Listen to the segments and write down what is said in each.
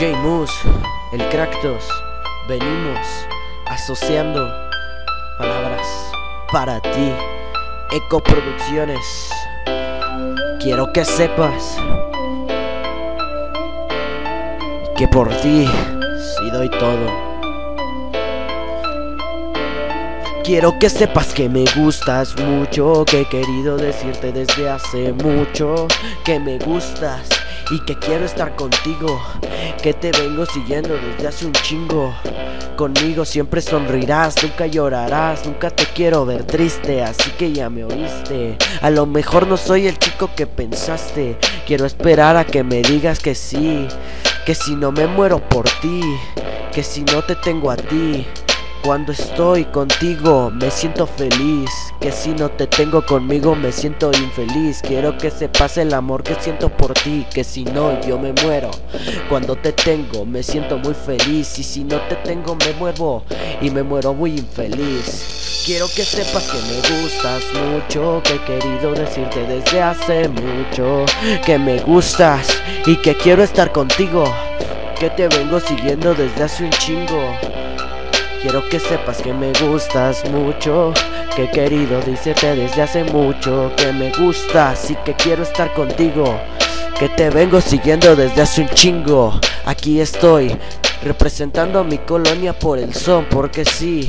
DJ Moose, el Cractos, venimos asociando palabras para ti. Eco Producciones, quiero que sepas que por ti sí doy todo. Quiero que sepas que me gustas mucho, que he querido decirte desde hace mucho que me gustas y que quiero estar contigo, que te vengo siguiendo desde hace un chingo. Conmigo siempre sonrirás, nunca llorarás, nunca te quiero ver triste, así que ya me oíste. A lo mejor no soy el chico que pensaste, quiero esperar a que me digas que sí, que si no me muero por ti, que si no te tengo a ti. Cuando estoy contigo me siento feliz, que si no te tengo conmigo me siento infeliz. Quiero que se pase el amor que siento por ti, que si no yo me muero. Cuando te tengo me siento muy feliz y si no te tengo me muevo y me muero muy infeliz. Quiero que sepas que me gustas mucho, que he querido decirte desde hace mucho, que me gustas y que quiero estar contigo, que te vengo siguiendo desde hace un chingo. Quiero que sepas que me gustas mucho, que querido decirte desde hace mucho, que me gustas y que quiero estar contigo, que te vengo siguiendo desde hace un chingo. Aquí estoy, representando a mi colonia por el son, porque sí.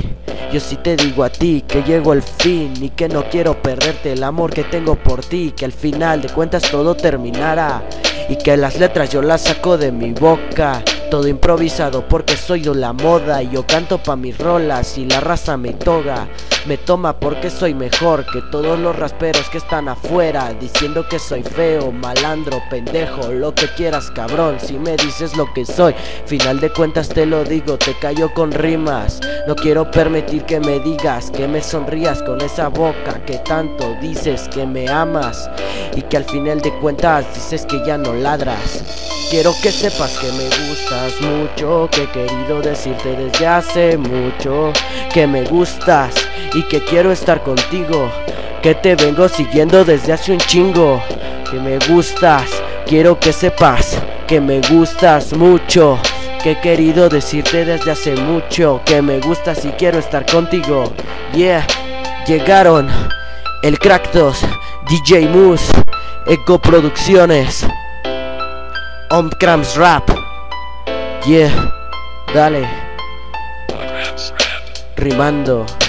Yo sí te digo a ti que llego al fin y que no quiero perderte el amor que tengo por ti, que al final de cuentas todo terminará y que las letras yo las saco de mi boca todo improvisado porque soy de la moda y yo canto pa' mis rolas y la raza me toga. Me toma porque soy mejor que todos los rasperos que están afuera Diciendo que soy feo, malandro, pendejo, lo que quieras cabrón Si me dices lo que soy, final de cuentas te lo digo, te callo con rimas No quiero permitir que me digas, que me sonrías con esa boca Que tanto dices que me amas Y que al final de cuentas dices que ya no ladras Quiero que sepas que me gustas mucho, que he querido decirte desde hace mucho que me gustas y que quiero estar contigo, que te vengo siguiendo desde hace un chingo, que me gustas, quiero que sepas que me gustas mucho, que he querido decirte desde hace mucho, que me gustas y quiero estar contigo. Yeah, llegaron el Cractos, DJ Moose, Eco Producciones. Omkrams Rap. Yeah, dale. Rimando.